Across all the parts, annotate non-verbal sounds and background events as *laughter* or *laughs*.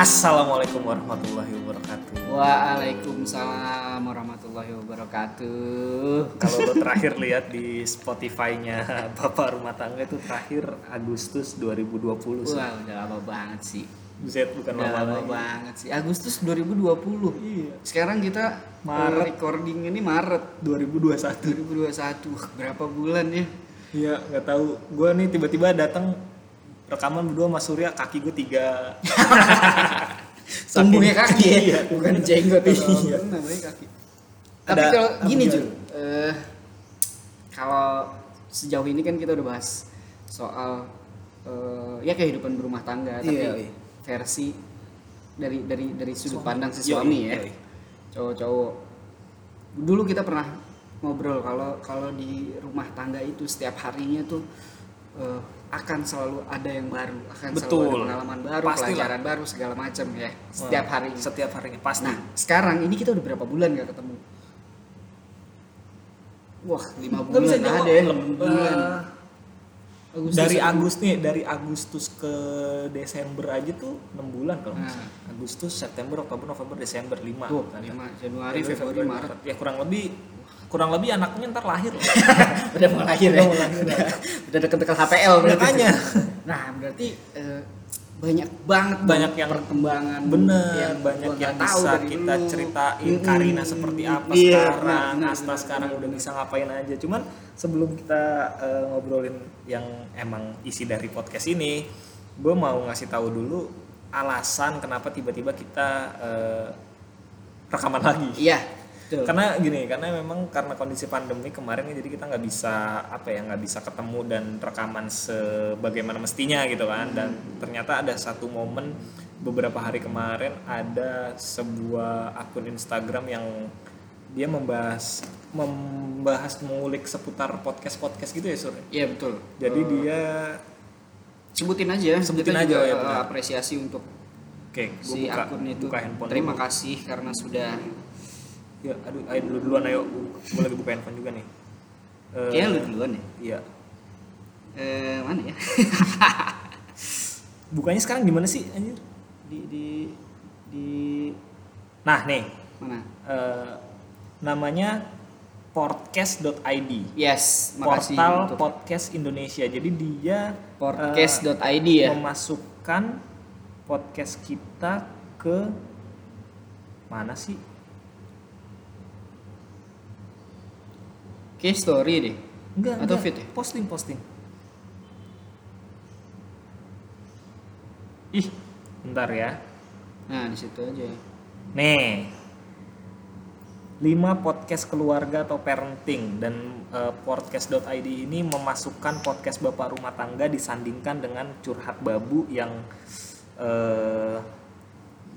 Assalamualaikum warahmatullahi wabarakatuh. Waalaikumsalam warahmatullahi wabarakatuh. Kalau lo terakhir lihat di Spotify-nya Bapak Rumah Tangga itu terakhir Agustus 2020. sih. Wah, udah lama banget sih. Buset bukan Udah lama lama banget sih. Agustus 2020. Iya. Sekarang kita Maret. recording ini Maret 2021. 2021. Wah, berapa bulan ya? Iya, nggak tahu. Gue nih tiba-tiba datang rekaman berdua sama Surya, kaki gue tiga. *laughs* Tumbuhnya kaki ya, Iya. bukan jenggot. Iya. Itu namanya kaki. Ada Tapi kalau gini gimana? Jul, eh, kalau sejauh ini kan kita udah bahas soal eh, ya kehidupan berumah tangga, tapi Iya, iya. versi dari dari dari sudut Suami. pandang si suami ya, yoi. cowok-cowok. Dulu kita pernah ngobrol kalau kalau di rumah tangga itu setiap harinya tuh eh, akan selalu ada yang baru, akan selalu Betul. ada pengalaman baru, Pastilah. pelajaran baru segala macam ya setiap hari. Setiap harinya pasti. Nah, sekarang ini kita udah berapa bulan gak ketemu? Wah, lima bulan bisa ada ya, Eh, lima bulan. Agustus dari Agustus nih, dari Agustus ke Desember aja tuh 6 bulan kalau Nah. salah. Agustus, September, Oktober, November, Desember 5. Tuh, lima Januari, Februari, Maret. Ya kurang lebih kurang lebih anaknya ntar lahir *laughs* udah mau lahir ya. Udah mau lahir, udah, *laughs* udah deket-deket HPL. Makanya. *laughs* Nah, berarti eh, banyak banget Banyak yang- perkembangan Bener, banyak yang nggak tahu bisa dari kita dulu. ceritain Mm-mm. Karina seperti apa Iya, sekarang, benar, Asta benar, sekarang udah bisa ngapain aja. Cuman sebelum kita eh, ngobrolin yang emang isi dari podcast ini, gue mau ngasih tahu dulu alasan kenapa tiba-tiba kita eh, rekaman lagi. Iya, betul. Karena gini, karena memang karena kondisi pandemi kemarin ya, jadi kita nggak bisa apa ya nggak bisa ketemu dan rekaman sebagaimana mestinya gitu kan. Dan ternyata ada satu momen beberapa hari kemarin ada sebuah akun Instagram yang dia membahas membahas mengulik seputar podcast podcast gitu ya sur. Iya, betul. Jadi Eh, dia sebutin aja, Sebutin kita aja, juga ya, eh, benar. apresiasi untuk oke, si buka, akun itu. buka handphone. Terima dulu. kasih karena sudah Ya, aduh, ayo dulu duluan ayo. Gue lagi buka handphone juga nih. Eh, Kayaknya lu duluan ya. Iya. Eh, mana ya? *laughs* Bukanya sekarang gimana sih anjir? di di di Nah, nih, mana? eh, namanya podcast.id. Yes, makasih Portal untuk podcast Indonesia. Jadi dia podcast.id eh, ya. memasukkan podcast kita ke mana sih? Oke, story deh. Enggak, Atau enggak. feed ya? Posting, posting. Ih, Bentar ya. nah di situ aja. Nih. 5 podcast keluarga atau parenting dan eh, podcast.id ini memasukkan podcast Bapak Rumah Tangga disandingkan dengan Curhat Babu yang eh,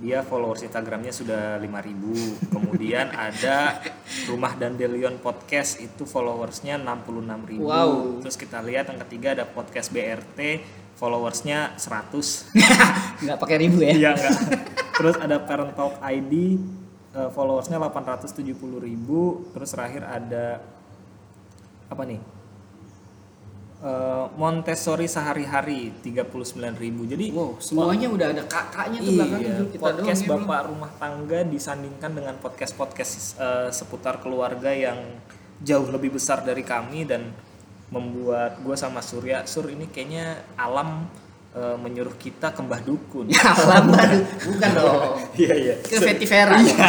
dia followers Instagramnya sudah 5000 kemudian *laughs* ada Rumah dan Delion Podcast itu followersnya 66.000 Wow. terus kita lihat yang ketiga ada podcast BRT followersnya 100 *laughs* Nggak pakai ribu ya? Iya enggak. *laughs* Terus ada Parent Talk ID eh, followersnya 870 ribu. Terus terakhir ada apa nih? Eh, Montessori sehari-hari 39 ribu. Jadi Wow, semuanya udah ada kakaknya tuh iya, kita podcast doang ya, bapak rumah tangga disandingkan dengan podcast podcast eh, seputar keluarga yang jauh lebih besar dari kami dan membuat gue sama Surya Sur ini kayaknya alam eh, menyuruh kita ke Mbah Dukun. Ya, *laughs* alam baru. Bukan dong. Iya iya. Ke Vetivera. Iya.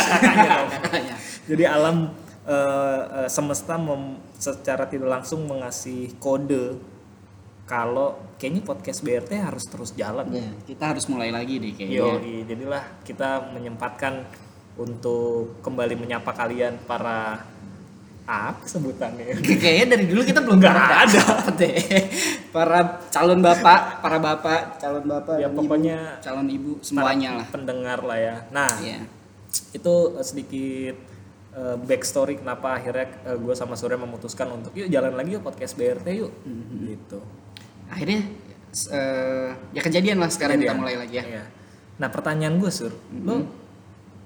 Jadi alam eh, semesta mem- secara tidak langsung mengasih kode kalau kayaknya podcast BRT harus terus jalan. Ya, kita harus mulai lagi deh kayaknya. Yo, jadilah kita menyempatkan untuk kembali menyapa kalian para apa sebutannya? *laughs* Kayaknya dari dulu kita belum Nggak pernah ada. deh. Para calon bapak, para bapak, calon bapak, Ya, pokoknya ibu, calon ibu semuanya lah. pendengar lah ya. Nah, Iya. itu sedikit eh, backstory kenapa akhirnya gue sama Surya memutuskan untuk yuk jalan lagi yuk podcast BRT yuk Mm-hmm. gitu Akhirnya eh, ya kejadian lah sekarang kita Jadian. mulai lagi ya. Iya. nah pertanyaan gue sur lo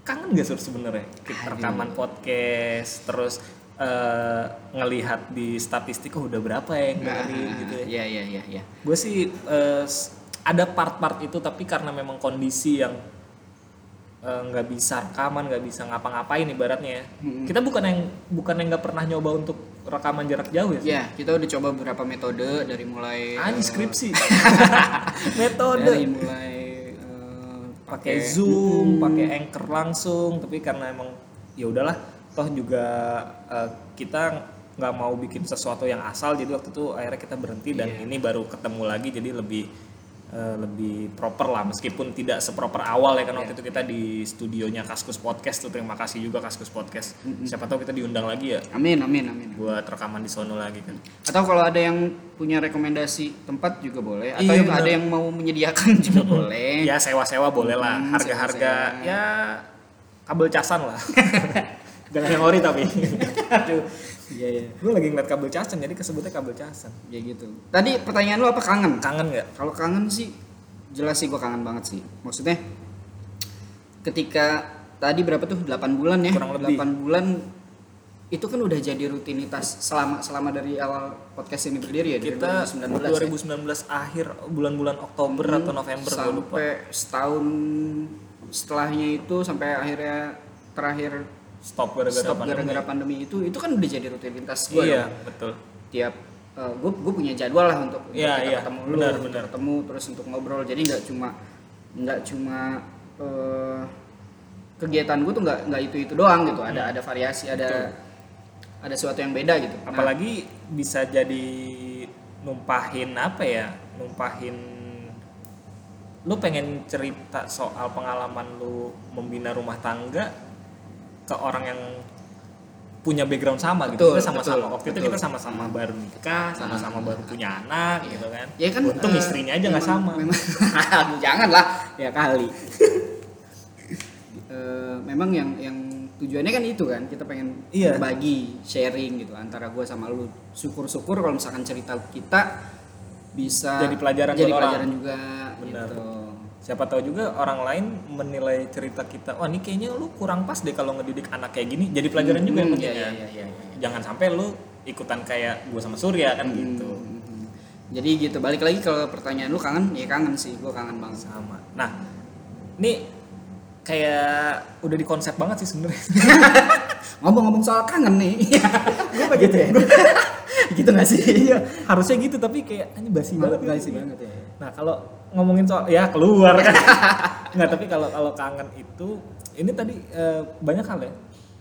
kangen gak sur sebenarnya kita rekaman podcast terus eh, ngelihat di statistik oh udah berapa ya yang dengerin gitu ya Iya iya iya iya. gue sih eh, s- ada part-part itu tapi karena memang kondisi yang eh, nggak bisa rekaman nggak bisa ngapa-ngapain ibaratnya ya. Mm-mm. kita bukan yang bukan yang nggak pernah nyoba untuk rekaman jarak jauh ya Ya, kita udah coba beberapa metode dari mulai ah eh, skripsi. *laughs* Dari metode mulai eh, pakai zoom pakai anchor langsung tapi karena emang ya udahlah toh juga eh, kita nggak mau bikin sesuatu yang asal jadi waktu itu akhirnya kita berhenti dan Iya. ini baru ketemu lagi jadi lebih eh, lebih proper lah meskipun tidak seproper awal ya kan waktu itu kita di studionya Kaskus Podcast tuh. Terima kasih juga Kaskus Podcast. Siapa tahu kita diundang lagi ya. Amin, amin, amin. buat rekaman di sono lagi kan. Atau kalau ada yang punya rekomendasi tempat juga boleh atau Iya, yang ada yang mau menyediakan *laughs* juga boleh. ya sewa-sewa boleh lah Hmm, harga-harga sewa-sewa. ya kabel casan lah *laughs* jangan yang ori tapi *laughs* Aduh. Iya, iya. gue lagi ngeliat kabel casan jadi kesebutnya kabel casan Ya gitu. Tadi pertanyaan lu apa kangen? kangen nggak Kalau kangen sih jelas sih gua kangen banget sih. Maksudnya ketika tadi berapa tuh 8 bulan ya? Kurang lebih. 8 bulan itu kan udah jadi rutinitas selama selama dari awal podcast ini berdiri ya dari kita 2019 ya? 2019 akhir bulan-bulan Oktober atau November gue lupa sampai setahun setelahnya itu sampai akhirnya terakhir stop gara-gara stop pandemi. gara-gara pandemi itu itu kan udah jadi rutinitas gue iya betul tiap gue gue punya jadwal lah untuk, Iya, kita iya. ketemu lu Benar, benar. ketemu terus untuk ngobrol jadi nggak cuma nggak cuma eh, kegiatan gue tuh nggak nggak itu itu doang gitu ada ada variasi ada Hmm. Betul. ada sesuatu yang beda gitu Nah, apalagi bisa jadi numpahin apa ya numpahin lu pengen cerita soal pengalaman lu membina rumah tangga ke orang yang punya background sama gitu. Betul, kita sama-sama betul, waktu itu betul. kita sama-sama baru nikah sama-sama baru punya anak gitu kan. Ya kan untung eh, istrinya aja nggak sama. memang. *laughs* Jangan lah ya kali. *laughs* Eh, memang yang yang tujuannya kan itu kan kita pengen Iya. berbagi sharing gitu antara gue sama lu. Syukur-syukur kalau misalkan cerita kita bisa Jadi pelajaran jadi orang. pelajaran juga Benar. gitu siapa tahu juga orang lain menilai cerita kita wah ini kayaknya lu kurang pas deh kalau ngedidik anak kayak gini jadi pelajaran juga yang Hmm, penting iya, ya. iya, iya, iya. jangan sampai lu ikutan kayak gua sama Surya kan gitu Hmm. Jadi gitu balik lagi kalau pertanyaan lu kangen ya kangen sih gue kangen banget. sama nah ini kayak udah di konsep banget sih sebenarnya *laughs* Ngomong-ngomong soal kangen nih, *laughs* gue begitu ya gitu *laughs* gak sih? iya harusnya gitu tapi kayak ini basi banget gitu. sih banget ya. nah kalau ngomongin soal ya keluar kan *laughs* nggak tapi kalau kalau kangen itu ini tadi eh, banyak hal ya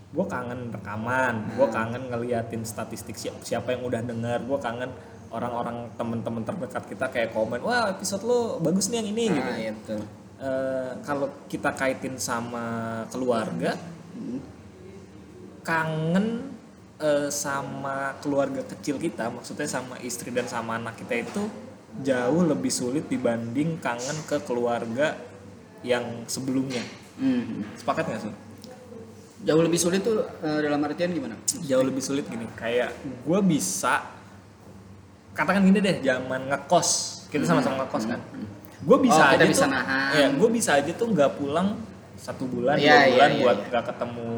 gue kangen rekaman gue kangen ngeliatin statistik siapa, siapa yang udah dengar gue kangen orang-orang temen-temen terdekat kita kayak komen wah episode lo bagus nih yang ini gitu Nah, iya betul. Eh, kalau kita kaitin sama keluarga Hmm. kangen eh, sama keluarga kecil kita maksudnya sama istri dan sama anak kita itu jauh lebih sulit dibanding kangen ke keluarga yang sebelumnya Hmm. sepakat nggak sih Jauh lebih sulit tuh eh, dalam artian gimana? jauh lebih sulit gini kayak gue bisa katakan gini deh zaman ngekos kita sama-sama ngekos kan gue bisa Oh, aja bisa tuh nahan. ya gue bisa aja tuh nggak pulang satu bulan Iya, dua iya, bulan iya, buat iya. nggak ketemu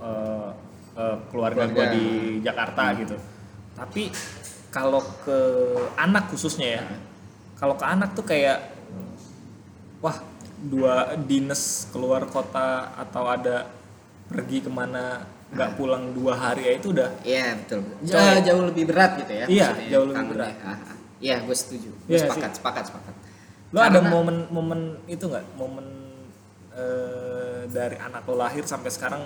eh, eh, keluarga gue Keluarga. di Jakarta gitu tapi kalau ke anak khususnya ya kalau ke anak tuh kayak wah dua dinas keluar kota atau ada pergi ke mana nggak pulang dua hari ya itu udah Iya betul. Coy. Jauh, jauh lebih berat gitu ya. Iya, jauh lebih berat. Ah, ah. Iya, gue setuju. Gue Iya sepakat, sepakat, sepakat. lo ada Karena- momen-momen itu nggak momen eh, dari anak lo lahir sampai sekarang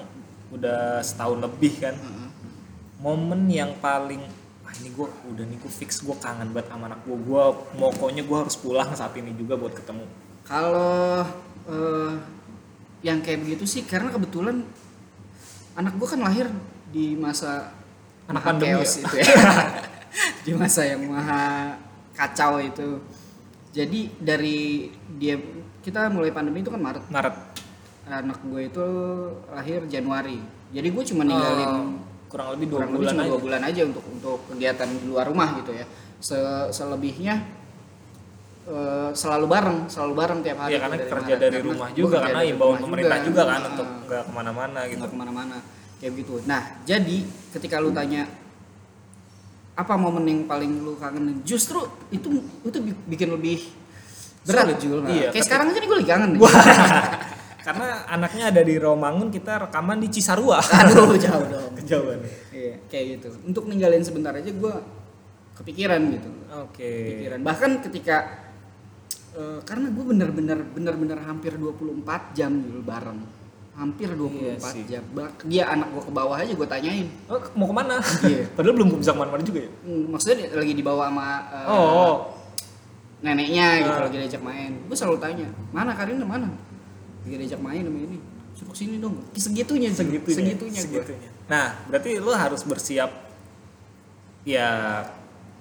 udah setahun lebih kan Heeh. momen yang paling ah ini gue udah nih gue fix gue kangen banget sama anak gue gue pokoknya gue harus pulang saat ini juga buat ketemu Kalau eh, yang kayak begitu sih karena kebetulan anak gue kan lahir di masa Anak pandemi chaos ya? itu ya. *laughs* di masa yang maha kacau itu. Jadi dari dia kita mulai pandemi itu kan Maret. Maret Anak gue itu lahir Januari. Jadi gue cuma ninggalin Oh, kurang lebih dua kurang lebih bulan cuma aja dua bulan aja untuk untuk kegiatan di luar rumah gitu ya. Se- selebihnya eh, selalu bareng, selalu bareng tiap hari. ya karena tuh kerja dari Karena rumah juga karena dari imbauan pemerintah juga, kan Ah, untuk nggak ke mana-mana gitu nggak ke mana-mana kayak gitu. Nah jadi ketika lu tanya apa momen yang paling lu kangen justru itu itu bi- bikin lebih berat. Jul. Nah, Iya, kayak ketika- sekarang aja nih gue lagi kangen nih. *laughs* karena anaknya ada di Romangun kita rekaman di Cisarua. *laughs* Aduh jauh dong. *laughs* Kejauhan. Iya kayak gitu. Untuk ninggalin sebentar aja gue kepikiran gitu. Oke. Pikiran bahkan ketika eh, karena gue bener-bener bener-bener hampir 24 jam dulu bareng. Hampir 24 Iya sih. jam. Bah- dia anak gue ke bawah aja gue tanyain. Oh, mau ke mana? Iya. *laughs* padahal belum bisa ke mana-mana juga ya? Hmm, maksudnya lagi dibawa sama eh, oh. neneknya gitu Ah. lagi diajak main. Gue selalu tanya mana Karina mana lagi diajak main sama ini. Suruh sini dong. Segitunya segitunya. Segitunya, gue segitunya. nah berarti lo harus bersiap ya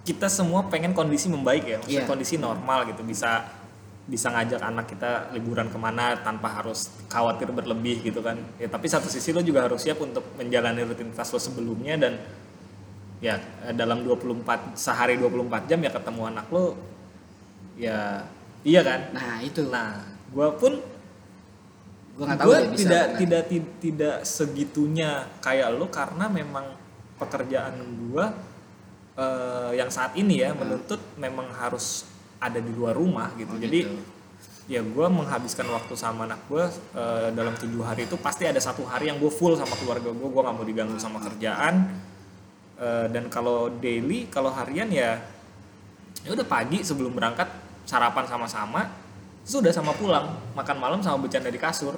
kita semua pengen kondisi membaik ya. Maksudnya Iya. kondisi normal gitu. Bisa bisa ngajak anak kita liburan ke mana tanpa harus khawatir berlebih gitu kan. Ya tapi satu sisi lo juga harus siap untuk menjalani rutinitas lo sebelumnya dan ya dalam 24 sehari 24 jam ya ketemu anak lo ya iya kan? Nah itu. Nah gua pun gue nggak tahu gue tidak tidak ti- tidak segitunya kayak lo karena memang pekerjaan gue yang saat ini ya menuntut memang harus ada di luar rumah gitu. Oh, jadi gitu. ya gue menghabiskan waktu sama anak gue dalam tujuh hari itu pasti ada satu hari yang gue full sama keluarga gue gue nggak mau diganggu sama kerjaan. Eh, dan kalau daily kalau harian ya ya udah pagi sebelum berangkat sarapan sama-sama sudah sama pulang makan malam sama bercanda di kasur.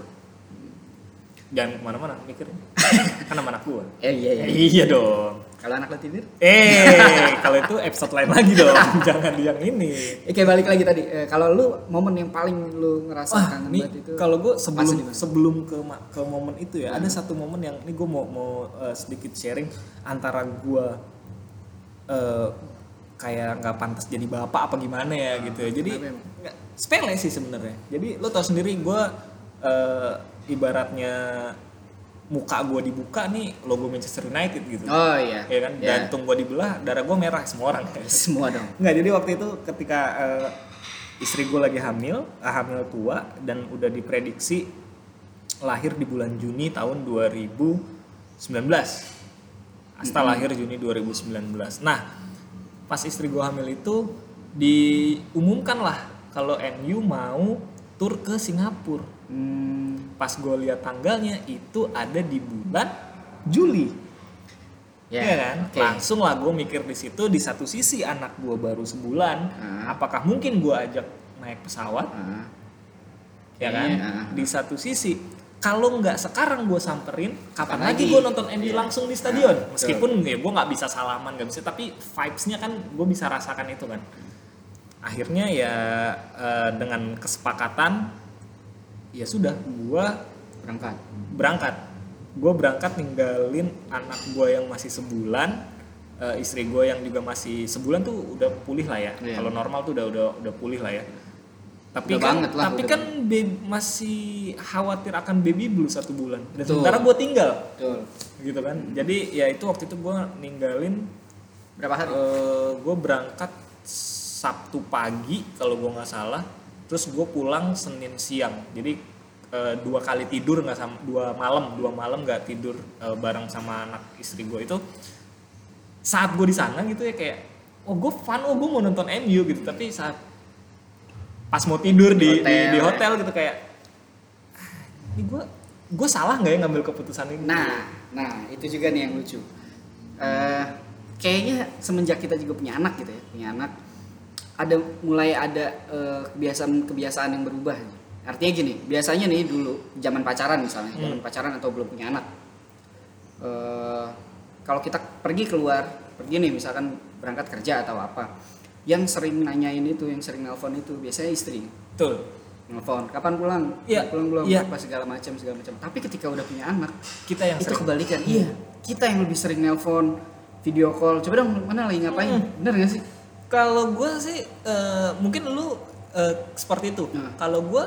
Jangan ke mana-mana mikirnya *laughs* kan anak gua. Eh iya iya. Iya dong. Kalau anak lo tidur eh *laughs* kalau itu episode lain lagi dong. Jangan yang ini. Eh, kayak balik lagi tadi. Eh, kalau lu momen yang paling lu ngerasa Wah, kangen nih banget itu? kalau gue pas sebelum di sebelum ke ke momen itu ya ada satu momen yang ini gue mau mau eh, sedikit sharing antara gue eh, kayak nggak pantas jadi bapak apa gimana ya gitu ya. Jadi kenapa sepele sih sebenarnya. Jadi lo tau sendiri gue eh, ibaratnya muka gue dibuka nih logo Manchester United gitu. Oh iya. Ya kan? Iya. jantung gue dibelah darah gue merah semua orang. *laughs* Semua dong. Nggak, jadi waktu itu ketika eh, istri gue lagi hamil, eh, hamil tua dan udah diprediksi lahir di bulan Juni tahun 2019. Asta lahir Juni 2019. Nah, pas istri gue hamil itu diumumkan lah kalau MU mau tur ke Singapura. hmm, Pas gue lihat tanggalnya itu ada di bulan Juli. ya Iya kan? oke. Langsung lah gue mikir di situ di satu sisi anak gue baru sebulan, Ah. apakah mungkin gue ajak naik pesawat? Ah, Ya kan? Kayaknya, ah. Di satu sisi kalau nggak sekarang gue samperin, kapan lagi lagi? gue nonton MU Iya. langsung di stadion? Ah. Meskipun ya gue nggak bisa salaman, nggak bisa, tapi vibes-nya kan gue bisa rasakan itu kan. Akhirnya ya eh, dengan kesepakatan, ya sudah gue berangkat. berangkat. Gue berangkat ninggalin anak gue yang masih sebulan eh, istri gue yang juga masih sebulan tuh udah pulih lah ya. Iya. kalau normal tuh udah udah udah pulih lah ya. Tapi Udah kan banget lah, tapi kan be- masih khawatir akan baby blue satu bulan. Dan Betul. sementara gue tinggal. Betul. Gitu kan. Jadi ya itu waktu itu gue ninggalin berapa hari? gue berangkat Sabtu pagi kalau gue nggak salah terus gue pulang Senin siang. Jadi eh, dua kali tidur nggak sama dua malam dua malam nggak tidur eh, bareng sama anak istri gue itu saat gue di sana gitu ya kayak oh gue fun oh gue mau nonton MU gitu. Tapi saat pas mau tidur di di, di hotel, Hotel. gitu kayak "Ah, ini gue gue salah nggak ya ngambil keputusan ini? Nah nah itu juga nih yang lucu. Eh, kayaknya semenjak kita juga punya anak gitu ya punya anak ada mulai ada eh, kebiasaan-kebiasaan yang berubah. Artinya gini biasanya nih dulu zaman pacaran misalnya zaman pacaran atau belum punya anak. Eh, kalau kita pergi keluar pergi nih misalkan berangkat kerja atau apa yang sering nanyain itu yang sering nelpon itu biasanya istri. Betul. Nelpon kapan pulang? Iya, pulang belum? Iya. apa segala macam segala macam. Tapi ketika udah punya anak kita yang itu sering. kebalikan. Iya kita yang lebih sering nelpon video call. Coba dong mana lagi ngapain? Hmm. bener gak sih Kalau gue sih eh, mungkin lu eh, seperti itu. Nah. Kalau gue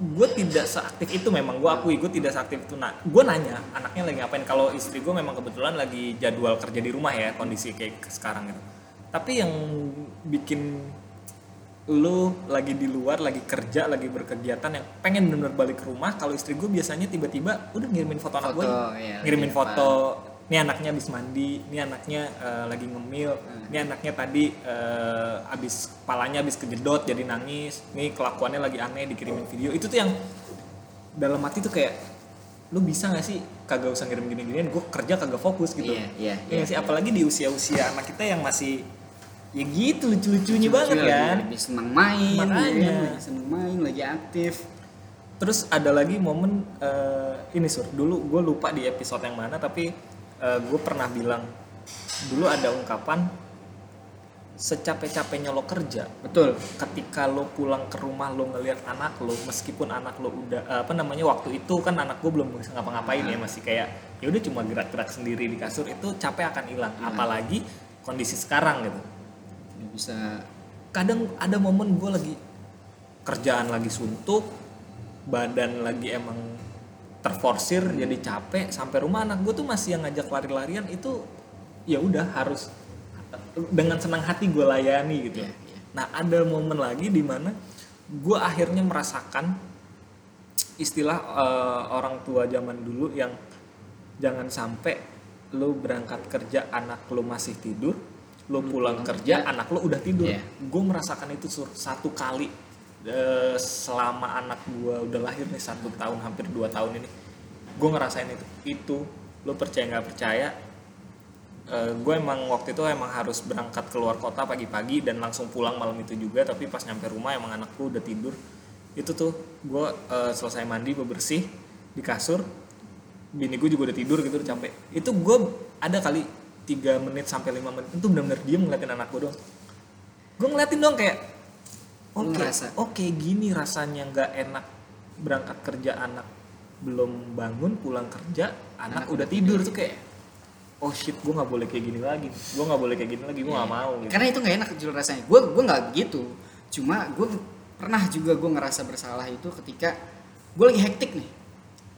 gue tidak seaktif itu memang gue akui gue tidak seaktif itu. Nah, gue nanya anaknya lagi ngapain. Kalau istri gue memang kebetulan lagi jadwal kerja di rumah ya kondisi kayak sekarang gitu. Tapi yang bikin lu lagi di luar lagi kerja lagi berkegiatan yang pengen bener-bener balik ke rumah kalau istri gue biasanya tiba-tiba udah ngirimin foto, anak gue Foto, iya, ngirimin lagi foto ini anaknya habis mandi ini anaknya eh, lagi ngemil ini anaknya tadi eh, habis kepalanya habis kejedot jadi nangis ini kelakuannya lagi aneh dikirimin video itu tuh yang dalam hati tuh kayak lu bisa gak sih kagak usah ngirim gini-ginian gue kerja kagak fokus gitu Iya, iya, Iya nggak sih iya. apalagi di usia-usia anak kita yang masih ya gitu lucu-lucunya banget Lucu, kan lagi, lagi seneng main Makanya. ya kan? lagi seneng main lagi aktif Terus ada lagi momen eh, ini sur, dulu gue lupa di episode yang mana tapi gue pernah bilang dulu ada ungkapan secapek-capeknya lo kerja, betul ketika lo pulang ke rumah lo ngelihat anak lo, meskipun anak lo udah eh, apa namanya waktu itu kan anak gue belum bisa ngapa-ngapain ya masih kayak ya udah cuma gerak-gerak sendiri di kasur itu capek akan hilang, Hilang. apalagi kondisi sekarang gitu. Nggak bisa kadang ada momen gue lagi kerjaan lagi suntuk badan lagi emang terforsir jadi capek sampai rumah anak gue tuh masih yang ngajak lari-larian itu ya udah harus dengan senang hati gue layani gitu Iya, iya. nah ada momen lagi di mana gue akhirnya merasakan istilah eh, orang tua zaman dulu yang jangan sampai lu berangkat kerja anak lu masih tidur lu pulang kerja anak lu udah tidur Iya. gue merasakan itu sur satu kali eh, selama anak gue udah lahir nih satu tahun hampir dua tahun ini gue ngerasain itu. Itu lu percaya nggak percaya gue emang waktu itu emang harus berangkat keluar kota pagi-pagi dan langsung pulang malam itu juga tapi pas nyampe rumah emang anakku udah tidur. Itu tuh gue selesai mandi bebersih di kasur bini gue juga udah tidur gitu udah capek. Itu gue ada kali tiga menit sampai lima menit itu benar-benar diem ngeliatin anak gue doang. Gue ngeliatin doang kayak oke ngerasa. oke gini rasanya nggak enak berangkat kerja anak belum bangun pulang kerja anak, Anak udah tidur. tuh kayak oh shit gue nggak boleh kayak gini lagi. Gue nggak boleh kayak gini lagi gue nggak mau gitu. Karena itu nggak enak jujur rasanya. Gue gue nggak gitu cuma gue pernah juga gue ngerasa bersalah itu ketika gue lagi hektik nih.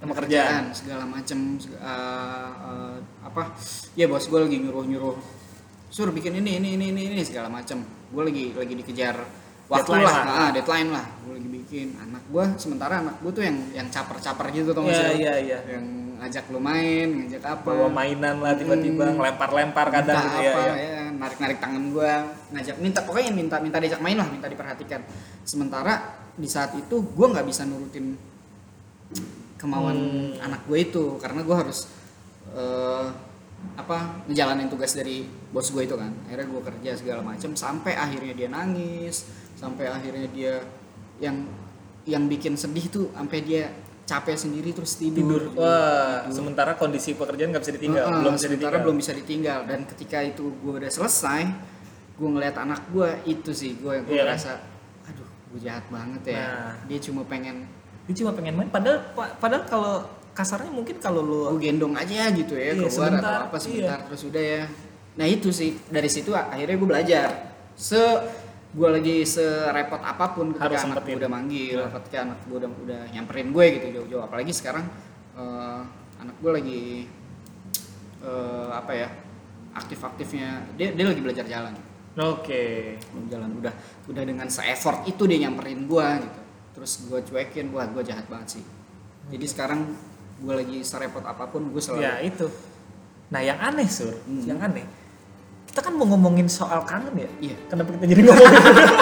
Sama kerjaan. segala macem seg- eh, eh, apa? Ya bos gue lagi nyuruh nyuruh suruh bikin ini ini ini ini, ini segala macem. Gue lagi lagi dikejar waktu Deadline lah, lah. Ah, deadline lah gue lagi bikin anak gue sementara anak gue tuh yang yang caper caper gitu nggak Iya, lo? iya, iya. yang ngajak lu main ngajak apa bawa mainan lah tiba-tiba Hmm. ngelempar-lempar kadang gitu ya, apa ya. ya narik narik tangan gua ngajak minta pokoknya minta minta diajak main lah minta diperhatikan sementara di saat itu gua nggak bisa nurutin kemauan Hmm. anak gue itu karena gua harus eh, apa ngejalanin tugas dari bos gue itu kan. Akhirnya gua kerja segala macam sampai akhirnya dia nangis sampai akhirnya dia yang yang bikin sedih tuh sampai dia capek sendiri terus tidur, tidur. wah sementara kondisi pekerjaan nggak bisa ditinggal Heeh, belum bisa sementara ditinggal. belum bisa ditinggal. Dan ketika itu gue udah selesai gue ngeliat anak gue itu sih gue gue Iya kan? ngerasa aduh gue jahat banget ya. Nah. dia cuma pengen dia cuma pengen main padahal pa- padahal kalau kasarnya mungkin kalau lu gue gendong aja gitu ya Iya, keluar sebentar, atau apa sebentar iya. terus udah ya. Nah itu sih. Dari situ akhirnya gue belajar. Se gue lagi serepot apa pun ketika Harus anak gue udah manggil Nah. ketika anak gue udah, udah nyamperin gue gitu jauh-jauh. Apalagi sekarang eh, anak gue lagi eh, apa ya aktif-aktifnya dia dia lagi belajar jalan. Oke. Belum jalan udah udah dengan se-effort itu dia nyamperin gua gitu. Terus gua cuekin wah gua jahat banget sih. Jadi sekarang gua lagi serepot apa pun gua selalu ya itu. Nah yang aneh sur Hmm. yang aneh kita kan mau ngomongin soal kangen ya? Iya. Kenapa kita jadi ngomongin *laughs*